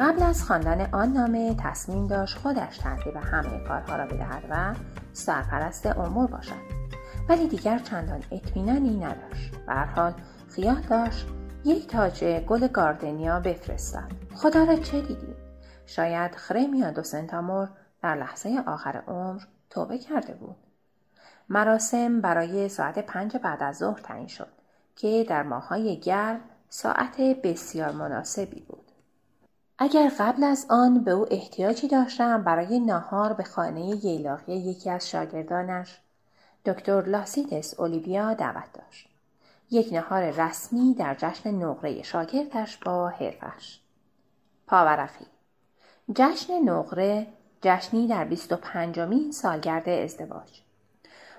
قبل از خواندن آن نامه تصمیم داشت خودش ترتیب همه کارها را بدهد و سرپرست امور باشد. ولی دیگر چندان اطمینانی نداشت. به حال خیال داشت یک تاج گل گاردنیا بفرستد خدا را چه دیدی؟ شاید خرمیا دو سنتامور در لحظه آخر عمر توبه کرده بود. مراسم برای ساعت پنج بعد از ظهر تعیین شد که در ماههای گرم ساعت بسیار مناسبی بود. اگر قبل از آن به او احتیاجی داشتم برای ناهار به خانه ییلاقی یکی از شاگردانش دکتر لاسیدس اولیویا دعوت داشت. یک نهار رسمی در جشن نقره شاگردش با حرفش. پاورقی جشن نقره جشنی در 25 مین سالگرد ازدواج.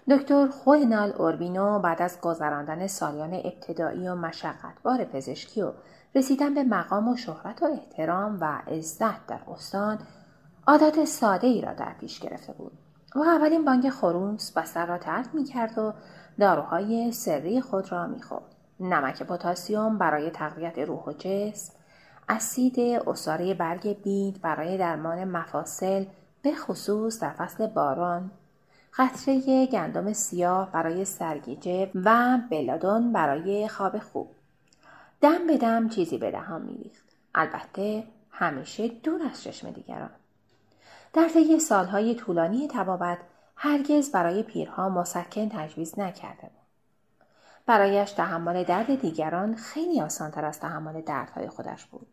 دکتر خوینال اوربینو بعد از گذراندن سالیان ابتدایی و مشقتبار پزشکی و رسیدن به مقام و شهرت و احترام و عزت در استان عادت ساده ای را در پیش گرفته بود و اولین بانگ خروس بستر را ترک می کرد و داروهای سری خود را می خورد. نمک پتاسیم برای تقویت روح و جسم، اسید اصاره برگ بید برای درمان مفاصل به خصوص در فصل باران، قطره گندم سیاه برای سرگیجه و بلادون برای خواب خوب. دم به دم چیزی به دهان میریخت. البته همیشه دور از چشم دیگران. در طی سالهای طولانی تبابت هرگز برای پیرها مسکن تجویز نکرده بود. برایش تحمل درد دیگران خیلی آسانتر از تحمل دردهای خودش بود.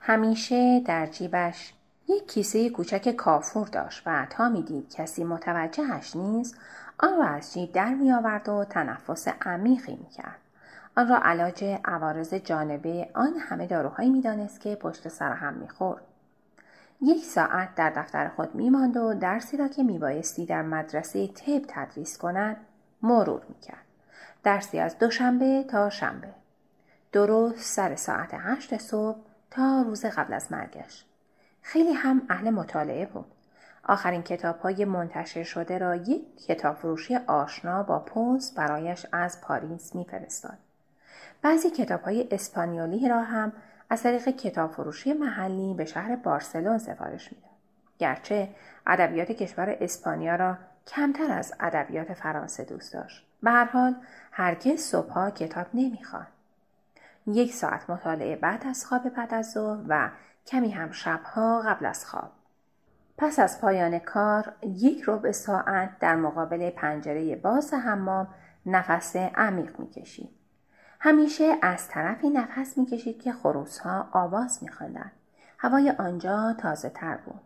همیشه در جیبش یک کیسه کوچک کافور داشت و تا می‌دید کسی متوجهش نیست آن را از جیب در می آورد و تنفس عمیقی می کرد. آن را علاج عوارض جانبه آن همه داروهایی می‌دانست که پشت سر هم می‌خورد. یک ساعت در دفتر خود میماند و درسی را که میبایستی در مدرسه طب تدریس کند مرور می‌کرد. درسی از دوشنبه تا شنبه. درست سر ساعت هشت صبح تا روز قبل از مرگش. خیلی هم اهل مطالعه بود. آخرین کتاب های منتشر شده را یک کتاب فروشی آشنا با پست برایش از پاریس میفرستاد. بعضی کتاب های اسپانیولی را هم از طریق کتاب فروشی محلی به شهر بارسلون سفارش می‌داد. گرچه ادبیات کشور اسپانیا را کمتر از ادبیات فرانسه دوست داشت. به هر حال هرگز صبحها کتاب نمی‌خواند. یک ساعت مطالعه بعد از خواب بعد از ظهر و کمی هم شبها قبل از خواب. پس از پایان کار یک ربع ساعت در مقابل پنجره باز حمام نفس عمیق می‌کشید. همیشه از طرفی نفس می‌کشید که خروس ها آواز میخواندند. هوای آنجا تازه تر بود.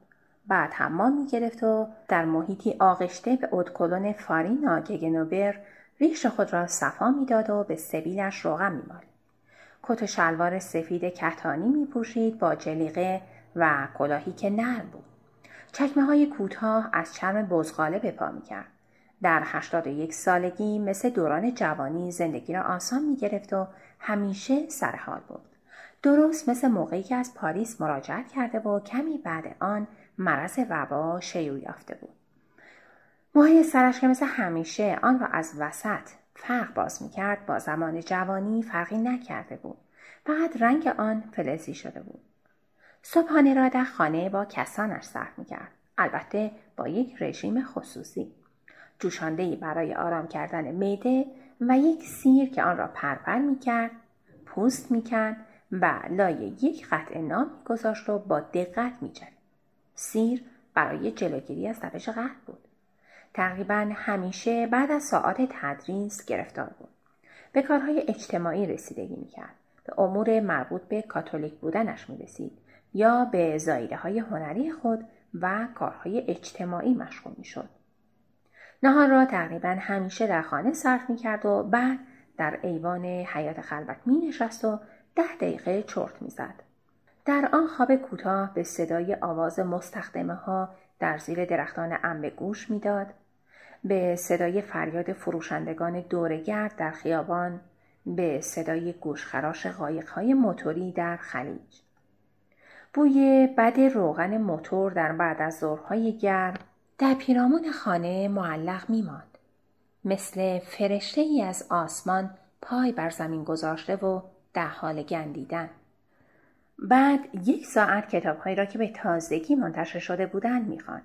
بعد حمام می‌گرفت و در محیطی آغشته به ادکلون فارینا گگنوبر ریش خود را صفا می‌داد و به سبیلش روغن میمالید. کت و شلوار سفید کتانی میپوشید با جلیقه و کلاهی که نرم بود. چکمه های کوتاه از چرم بزغاله به پا در 81 سالگی مثل دوران جوانی زندگی را آسان می گرفت و همیشه سرحال بود. درست مثل موقعی که از پاریس مراجعت کرده و کمی بعد آن مرض وبا شیوع یافته بود. موهای سرش که مثل همیشه آن را از وسط فرق باز می کرد با زمان جوانی فرقی نکرده بود. فقط رنگ آن فلزی شده بود. صبحانه را در خانه با کسانش صرف می کرد. البته با یک رژیم خصوصی. جوشانده برای آرام کردن میده و یک سیر که آن را پرپر می کرد، پوست می کرد و لای یک قطع نام گذاشت و با دقت می سیر برای جلوگیری از تپش قلب بود. تقریبا همیشه بعد از ساعات تدریس گرفتار بود. به کارهای اجتماعی رسیدگی می کرد. به امور مربوط به کاتولیک بودنش می رسید یا به زایده های هنری خود و کارهای اجتماعی مشغول می شد. نهار را تقریبا همیشه در خانه صرف می کرد و بعد در ایوان حیات خلوت می نشست و ده دقیقه چرت می زد. در آن خواب کوتاه به صدای آواز مستخدمه ها در زیر درختان انبه گوش می‌داد به صدای فریاد فروشندگان دورگرد در خیابان به صدای گوشخراش قایقهای موتوری در خلیج بوی بد روغن موتور در بعد از ظهرهای گرم در پیرامون خانه معلق میماند. مثل فرشته ای از آسمان پای بر زمین گذاشته و در حال گندیدن. بعد یک ساعت کتابهایی را که به تازگی منتشر شده بودند می‌خواند.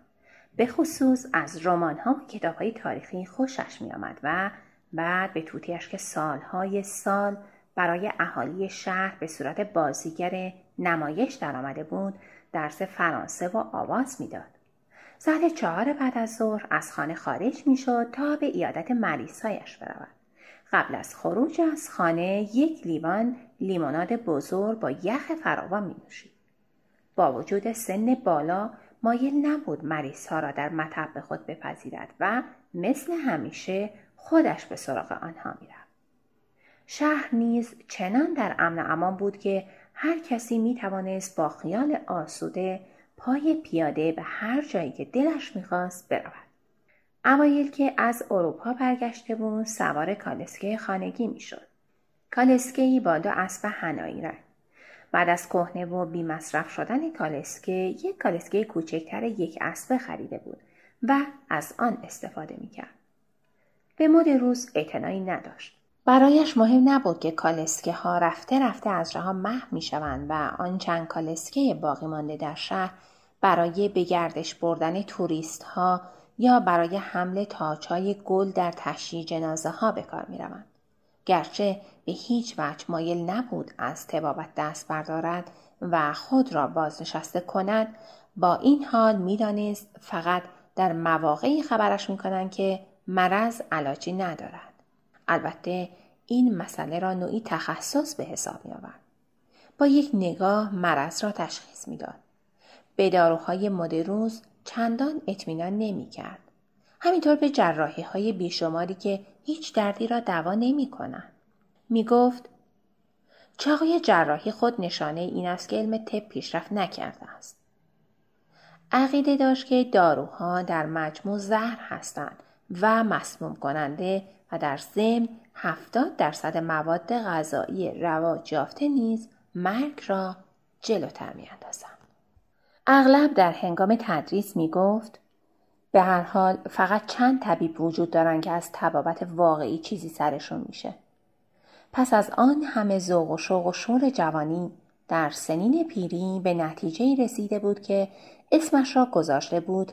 به خصوص از رمان ها و کتاب های تاریخی خوشش می آمد و بعد به توتیش که سالهای سال برای اهالی شهر به صورت بازیگر نمایش درآمده بود درس فرانسه و آواز می‌داد. ساعت چهار بعد از ظهر از خانه خارج می‌شد تا به ایادت مریسایش برود. قبل از خروج از خانه یک لیوان لیموناد بزرگ با یخ فراوان می نوشید. با وجود سن بالا مایل نبود مریض ها را در مطب خود بپذیرد و مثل همیشه خودش به سراغ آنها می‌رفت. شهر نیز چنان در امن امان بود که هر کسی می توانست با خیال آسوده پای پیاده به هر جایی که دلش می‌خواست برود. اوایل که از اروپا برگشته بود سوار کالسکه خانگی می‌شد. کالسکه با دو اسب هنایی رنگ. بعد از کهنه و بی مصرف شدن کالسکه یک کالسکه کوچکتر یک اسبه خریده بود و از آن استفاده می‌کرد. به مد روز اعتنایی نداشت. برایش مهم نبود که کالسکه ها رفته رفته از راه محو می شوند و آن چند کالسکه باقی مانده در شهر برای به گردش بردن توریست ها یا برای حمل تاچای گل در تشییع جنازه ها به کار می روند. گرچه به هیچ وجه مایل نبود از تبابت دست بردارد و خود را بازنشسته کند با این حال می‌دانست فقط در مواقعی خبرش می‌کنند که مرض علاجی ندارد البته این مسئله را نوعی تخصص به حساب می آورد. با یک نگاه مرض را تشخیص می‌داد. به داروهای مدروز چندان اطمینان نمی کرد. همینطور به جراحی های بیشماری که هیچ دردی را دوا نمی کنند. می گفت چاقوی جراحی خود نشانه این است که علم طب پیشرفت نکرده است. عقیده داشت که داروها در مجموع زهر هستند و مسموم کننده و در ضمن هفتاد درصد مواد غذایی رواج یافته نیز مرگ را جلوتر میاندازند اغلب در هنگام تدریس می گفت به هر حال فقط چند طبیب وجود دارند که از تبابت واقعی چیزی سرشون میشه. پس از آن همه ذوق و شوق و شور جوانی در سنین پیری به نتیجه رسیده بود که اسمش را گذاشته بود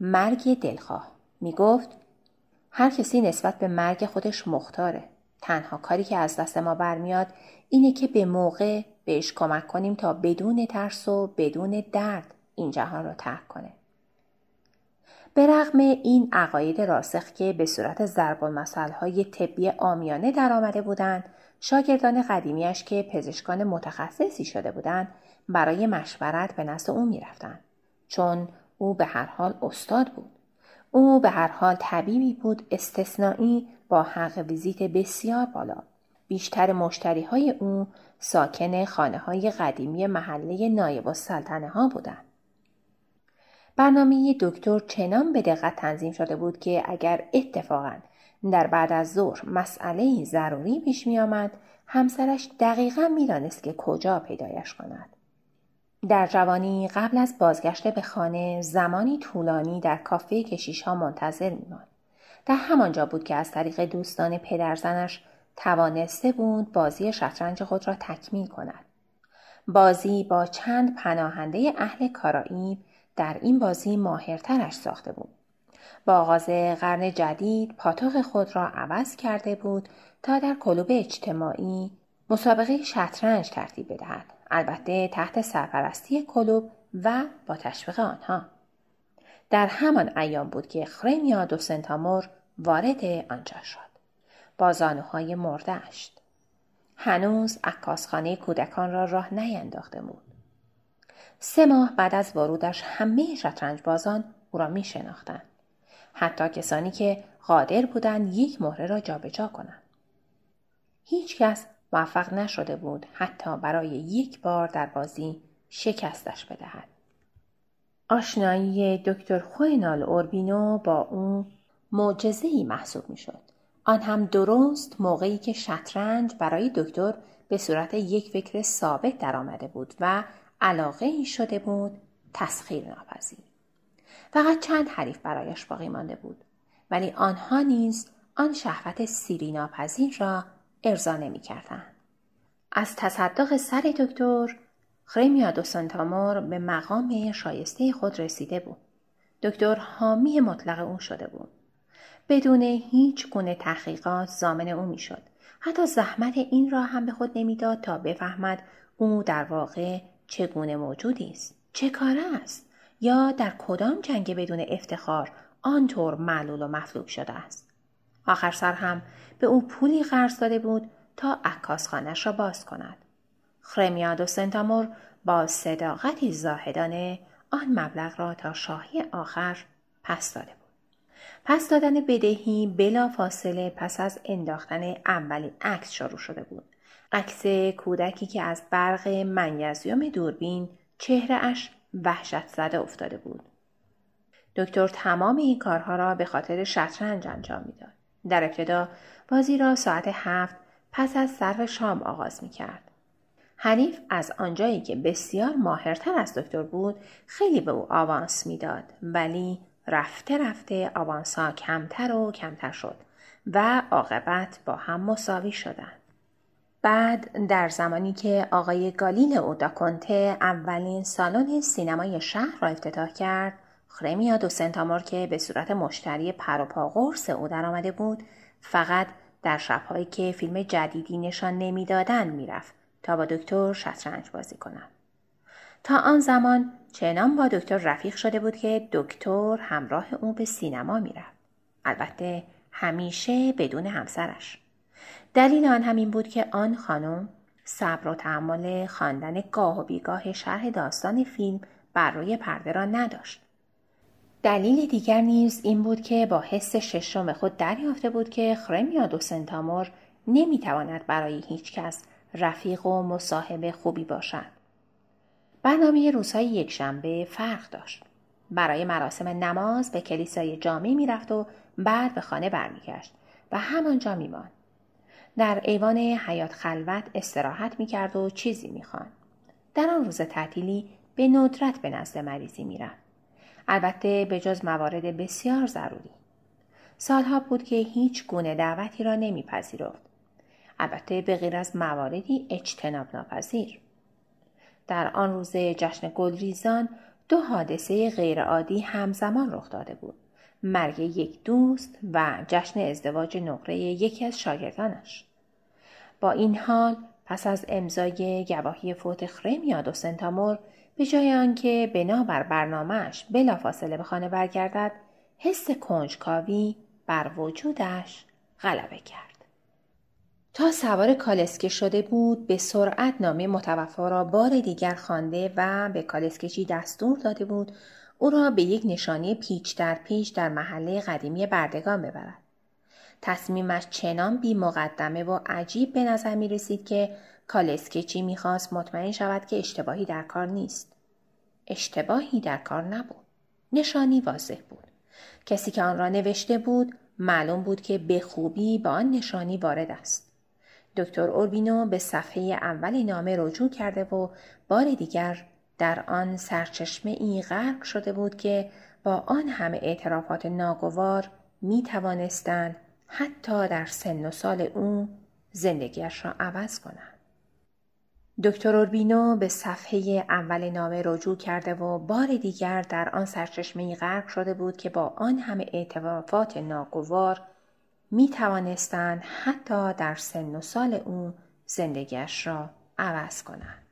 مرگ دلخواه. می گفت هر کسی نسبت به مرگ خودش مختاره. تنها کاری که از دست ما برمیاد اینه که به موقع بهش کمک کنیم تا بدون ترس و بدون درد این جهان را ترک کنه. به رغم این عقاید راسخ که به صورت ضرب های طبی آمیانه در آمده بودند شاگردان قدیمیش که پزشکان متخصصی شده بودند برای مشورت به نزد او می‌رفتند چون او به هر حال استاد بود او به هر حال طبیبی بود استثنایی با حق ویزیت بسیار بالا بیشتر مشتری های او ساکن خانه های قدیمی محله نایب السلطنه ها بودند برنامه دکتر چنان به دقت تنظیم شده بود که اگر اتفاقا در بعد از ظهر مسئله ضروری پیش می آمد همسرش دقیقا می‌دانست که کجا پیدایش کند. در جوانی قبل از بازگشت به خانه زمانی طولانی در کافه کشیش ها منتظر می ماند. در همانجا بود که از طریق دوستان پدرزنش توانسته بود بازی شطرنج خود را تکمیل کند. بازی با چند پناهنده اهل کارائیب در این بازی ماهرترش ساخته بود. با آغاز قرن جدید پاتوق خود را عوض کرده بود تا در کلوب اجتماعی مسابقه شطرنج ترتیب بدهد. البته تحت سرپرستی کلوب و با تشویق آنها. در همان ایام بود که خرمیا دو سنتامور وارد آنجا شد. با زانوهای مردشت. هنوز عکاسخانه کودکان را راه نینداخته بود. سه ماه بعد از ورودش همه شطرنج بازان او را می شناختند. حتی کسانی که قادر بودند یک مهره را جابجا کنند. هیچ کس موفق نشده بود حتی برای یک بار در بازی شکستش بدهد. آشنایی دکتر خوینال اوربینو با او معجزه‌ای محسوب می‌شد. آن هم درست موقعی که شطرنج برای دکتر به صورت یک فکر ثابت درآمده بود و علاقه ای شده بود تسخیر ناپذیر. فقط چند حریف برایش باقی مانده بود ولی آنها نیز آن شهوت سیری ناپذیر را ارضا نمی از تصدق سر دکتر خریمیا دو سنتامور به مقام شایسته خود رسیده بود. دکتر حامی مطلق او شده بود. بدون هیچ گونه تحقیقات زامن او می‌شد. حتی زحمت این را هم به خود نمی‌داد تا بفهمد او در واقع چگونه موجودی است. چه کاره است؟ یا در کدام جنگ بدون افتخار آنطور معلول و مفلوک شده است. آخر سر هم به او پولی قرض داده بود تا عکاسخانش را باز کند. خرمیاد و سنتامور با صداقتی زاهدانه آن مبلغ را تا شاهی آخر پس داده بود. پس دادن بدهی بلا فاصله پس از انداختن اولین عکس شروع شده بود. عکس کودکی که از برق منیزیوم دوربین چهرهاش وحشت زده افتاده بود. دکتر تمام این کارها را به خاطر شطرنج انجام می‌داد. در ابتدا بازی را ساعت هفت پس از سر شام آغاز می کرد. حریف از آنجایی که بسیار ماهرتر از دکتر بود خیلی به او آوانس می‌داد ولی رفته رفته آوانس ها کمتر و کمتر شد و عاقبت با هم مساوی شدند. بعد در زمانی که آقای گالیل او داکونته اولین سالن سینمای شهر را افتتاح کرد خرمیا دو سنتامور که به صورت مشتری پروپا قرص او درآمده بود فقط در شبهایی که فیلم جدیدی نشان نمی‌دادند می‌رفت تا با دکتر شطرنج بازی کنند تا آن زمان چنان با دکتر رفیق شده بود که دکتر همراه او به سینما می‌رفت. البته همیشه بدون همسرش. دلیل آن همین بود که آن خانم صبر و تحمل خواندن گاه و بیگاه شرح داستان فیلم بر روی پرده را نداشت. دلیل دیگر نیز این بود که با حس ششم خود دریافته بود که خرمیا دو سنتامور نمی‌تواند برای هیچ کس رفیق و مصاحب خوبی باشد. برنامه روزهای یک شنبه فرق داشت. برای مراسم نماز به کلیسای جامعی می‌رفت و بعد به خانه برمیگشت و همانجا میماند. در ایوان حیات خلوت استراحت می‌کرد و چیزی می‌خواند. در آن روز تعطیلی به ندرت به نزد مریضی می‌رفت. البته به جز موارد بسیار ضروری. سالها بود که هیچ گونه دعوتی را نمیپذیرفت. البته به غیر از مواردی اجتناب ناپذیر. در آن روز جشن گلریزان دو حادثه غیرعادی همزمان رخ داده بود. مرگ یک دوست و جشن ازدواج نقره یکی از شاگردانش. با این حال پس از امضای گواهی فوت خرمیاد و سنتامور به جای آنکه بنابر برنامهش بلافاصله به خانه برگردد حس کنجکاوی بر وجودش غلبه کرد. تا سوار کالسکه شده بود به سرعت نامه متوفا را بار دیگر خوانده و به کالسکچی دستور داده بود او را به یک نشانی پیچ در پیچ در محله قدیمی بردگان ببرد. تصمیمش چنان بی مقدمه و عجیب به نظر می رسید که کالسکچی می‌خواست مطمئن شود که اشتباهی در کار نیست. اشتباهی در کار نبود. نشانی واضح بود. کسی که آن را نوشته بود معلوم بود که به خوبی با آن نشانی وارد است. دکتر اوربینو به صفحه اول نامه رجوع کرده و بار دیگر در آن سرچشمه ای غرق شده بود که با آن همه اعترافات ناگوار می توانستند حتی در سن و سال او زندگیش را عوض کنند. دکتر اوربینو به صفحه اول نامه رجوع کرده و بار دیگر در آن سرچشمه غرق شده بود که با آن همه اعترافات ناگوار می توانستند حتی در سن و سال او زندگیش را عوض کنند.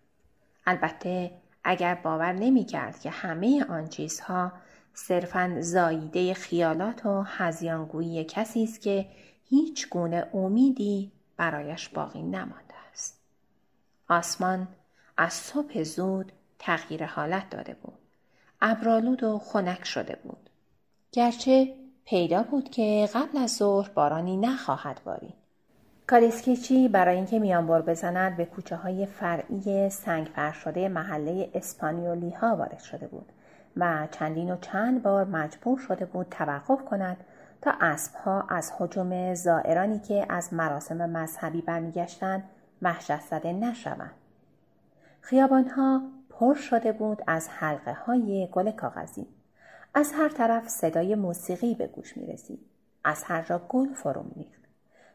البته اگر باور نمی کرد که همه آن چیزها صرفا زاییده خیالات و هزیانگویی کسی است که هیچ گونه امیدی برایش باقی نمانده است. آسمان از صبح زود تغییر حالت داده بود. ابرالود و خنک شده بود. گرچه پیدا بود که قبل از ظهر بارانی نخواهد بارید. کالیسکیچی برای اینکه میانبر بزند به کوچه های فرعی سنگ شده محله اسپانیولی ها وارد شده بود و چندین و چند بار مجبور شده بود توقف کند تا اسبها از حجم زائرانی که از مراسم مذهبی برمیگشتند وحشت زده نشوند. خیابانها پر شده بود از حلقه های گل کاغذی. از هر طرف صدای موسیقی به گوش می رسید. از هر جا گل فرو میریخت.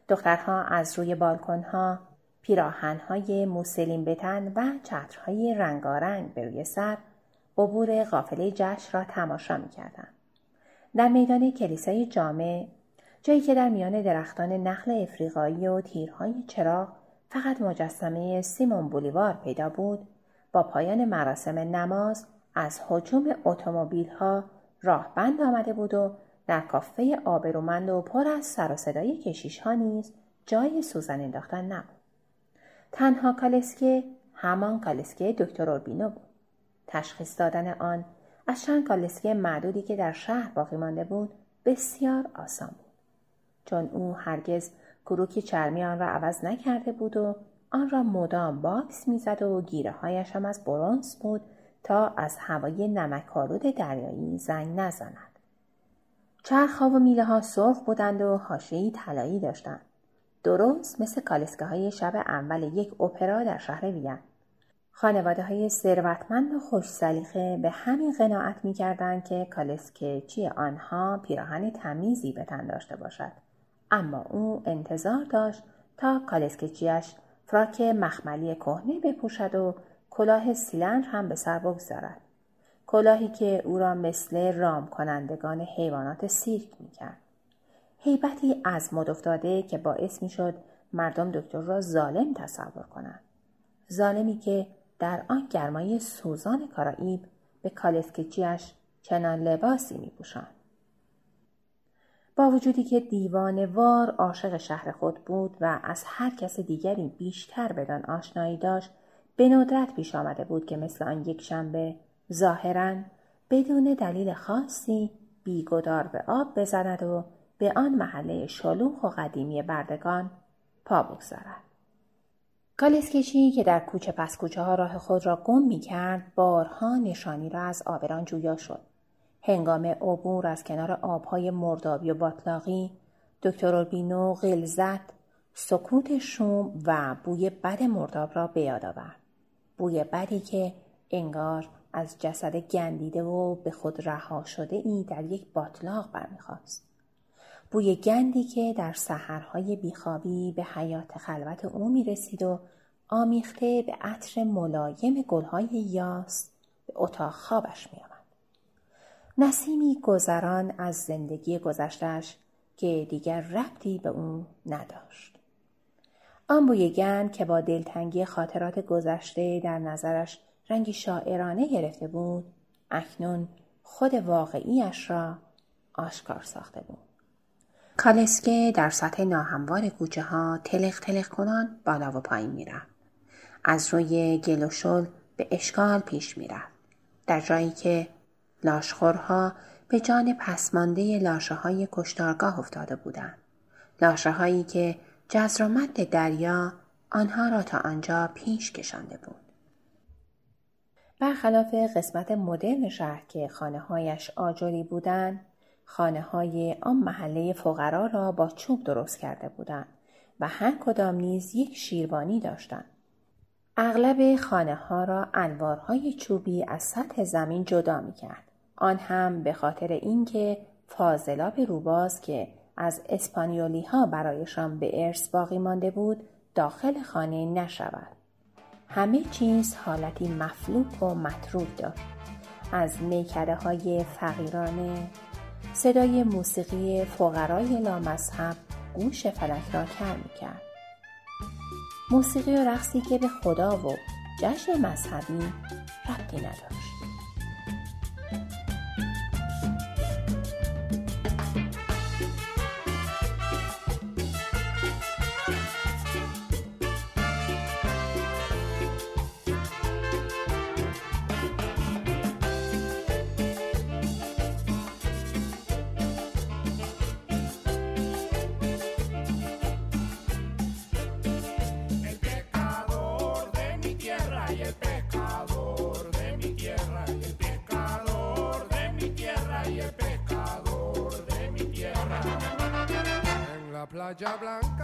دخترها از روی بالکنها پیراهنهای موسلین بتن و چترهای رنگارنگ به روی سر عبور قافله جشن را تماشا می‌کردند. در میدان کلیسای جامع جایی که در میان درختان نخل افریقایی و تیرهای چراغ فقط مجسمه سیمون بولیوار پیدا بود با پایان مراسم نماز از حجوم اتومبیلها راه بند آمده بود و در کافه آبرومند و پر از سر و صدای کشیش ها نیز جای سوزن انداختن نبود. تنها کالسکه همان کالسکه دکتر اوربینو بود. تشخیص دادن آن از چند کالسکه معدودی که در شهر باقی مانده بود بسیار آسان بود. چون او هرگز کروک چرمی آن را عوض نکرده بود و آن را مدام واکس می‌زد و گیره هایش هم از برونز بود تا از هوای نمکالود دریایی زنگ نزند. چرخها و میله ها سرخ بودند و حاشیهای طلایی داشتند. درست مثل کالسکه های شب اول یک اپرا در شهر وین. خانواده های ثروتمند و خوش سلیخه به همین قناعت می کردن که کالسکه چی آنها پیراهن تمیزی به تن داشته باشد. اما او انتظار داشت تا کالسکچیش فراک مخملی کهنه بپوشد و کلاه سیلندر هم به سر بگذارد. کلاهی که او را مثل رام کنندگان حیوانات سیرک می‌کرد. حیبتی از مد افتاده که باعث می‌شد مردم دکتر را ظالم تصور کنند. ظالمی که در آن گرمای سوزان کارائیب به کالسکچیش چنان لباسی می با وجودی که دیوان وار عاشق شهر خود بود و از هر کس دیگری بیشتر بدان آشنایی داشت به ندرت پیش آمده بود که مثل آن یک شنبه ظاهرا بدون دلیل خاصی بیگدار به آب بزند و به آن محله شلوغ و قدیمی بردگان پا بگذارد. کالسکشی که در کوچه پس کوچه ها راه خود را گم می کرد بارها نشانی را از آبران جویا شد. هنگام عبور از کنار آبهای مردابی و باطلاقی دکتر اوربینو غلزت سکوت شوم و بوی بد مرداب را به یاد آورد بوی بدی که انگار از جسد گندیده و به خود رها شده ای در یک باطلاق برمیخواست. بوی گندی که در سحرهای بیخوابی به حیات خلوت او می رسید و آمیخته به عطر ملایم گلهای یاس به اتاق خوابش می آمد. نسیمی گذران از زندگی گذشتش که دیگر ربطی به او نداشت. آن بوی گند که با دلتنگی خاطرات گذشته در نظرش رنگی شاعرانه گرفته بود اکنون خود واقعیش را آشکار ساخته بود. کالسکه در سطح ناهموار کوچه ها تلق تلق کنان بالا و پایین می‌رفت. از روی گل به اشکال پیش می‌رفت. در جایی که لاشخورها به جان پسمانده لاشه های کشتارگاه افتاده بودند. لاشه هایی که جزرامت دریا آنها را تا آنجا پیش کشانده بود. برخلاف قسمت مدرن شهر که خانه هایش آجری بودند، خانه های آن محله فقرا را با چوب درست کرده بودند و هر کدام نیز یک شیروانی داشتند. اغلب خانه ها را انوارهای چوبی از سطح زمین جدا می کرد. آن هم به خاطر اینکه فاضلاب روباز که از اسپانیولی ها برایشان به ارث باقی مانده بود داخل خانه نشود. همه چیز حالتی مفلوک و مطرود داشت. از میکده های فقیرانه صدای موسیقی فقرای لامذهب گوش فلک را کر می‌کرد. موسیقی و رقصی که به خدا و جشن مذهبی ربطی نداشت. Bahía Blanca.